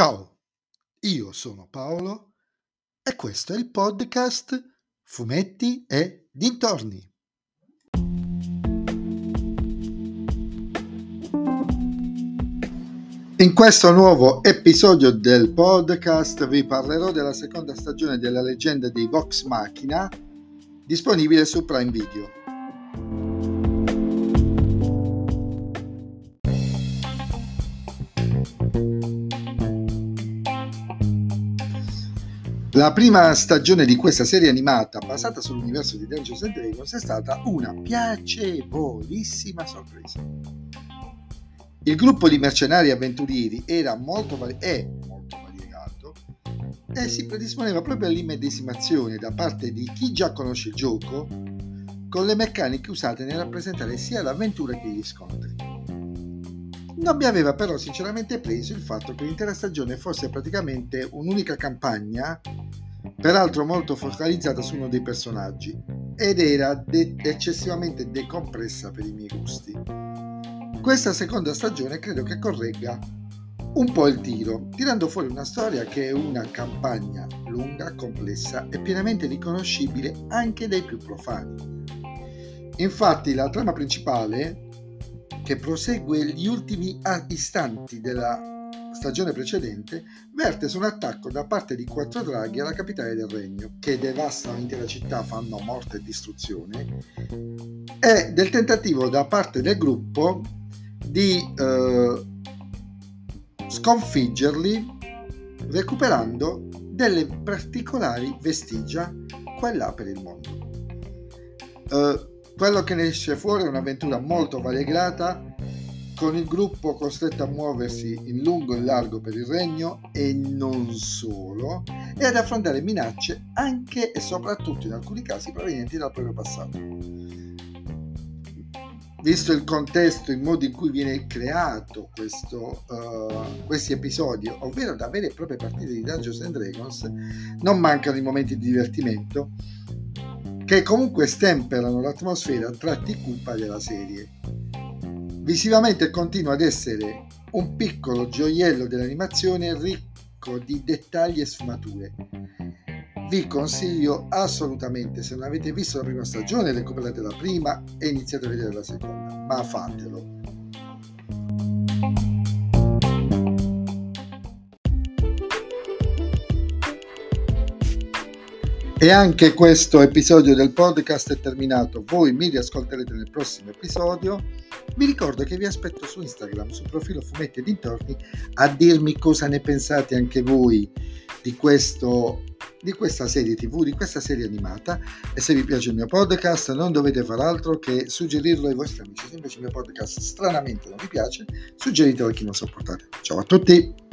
Ciao, io sono Paolo e questo è il podcast Fumetti e Dintorni. In questo nuovo episodio del podcast vi parlerò della seconda stagione della leggenda di Vox Machina disponibile su Prime Video. La prima stagione di questa serie animata basata sull'universo di Dungeons and Dragons è stata una piacevolissima sorpresa. Il gruppo di mercenari avventurieri era molto, vari- è molto variegato e si predisponeva proprio all'immedesimazione da parte di chi già conosce il gioco con le meccaniche usate nel rappresentare sia l'avventura che gli scontri. Non mi aveva però sinceramente preso il fatto che l'intera stagione fosse praticamente un'unica campagna, peraltro molto focalizzata su uno dei personaggi, ed era de- eccessivamente decompressa per i miei gusti. Questa seconda stagione credo che corregga un po' il tiro, tirando fuori una storia che è una campagna lunga, complessa e pienamente riconoscibile anche dai più profani. Infatti la trama principale che prosegue gli ultimi istanti della stagione precedente, verte su un attacco da parte di quattro draghi alla capitale del regno, che devastano l'intera città, fanno morte e distruzione, e del tentativo da parte del gruppo di eh, sconfiggerli recuperando delle particolari vestigia qua e là per il mondo. Uh, quello che ne esce fuori è un'avventura molto variegata, con il gruppo costretto a muoversi in lungo e largo per il regno e non solo, e ad affrontare minacce anche e soprattutto in alcuni casi provenienti dal proprio passato. Visto il contesto, il modo in cui viene creato questo, uh, questi episodi, ovvero da vere e proprie partite di Dungeons and Dragons, non mancano i momenti di divertimento che comunque stemperano l'atmosfera a tratti cupa della serie. Visivamente continua ad essere un piccolo gioiello dell'animazione ricco di dettagli e sfumature. Vi consiglio assolutamente, se non avete visto la prima stagione, recuperate la prima e iniziate a vedere la seconda, ma fatelo E anche questo episodio del podcast è terminato. Voi mi riascolterete nel prossimo episodio. Vi ricordo che vi aspetto su Instagram, sul profilo Fumetti e Dintorni, a dirmi cosa ne pensate anche voi di, questo, di questa serie TV, di questa serie animata. E se vi piace il mio podcast, non dovete fare altro che suggerirlo ai vostri amici. Se invece il mio podcast stranamente non vi piace, suggeritelo a chi non sopportate. Ciao a tutti!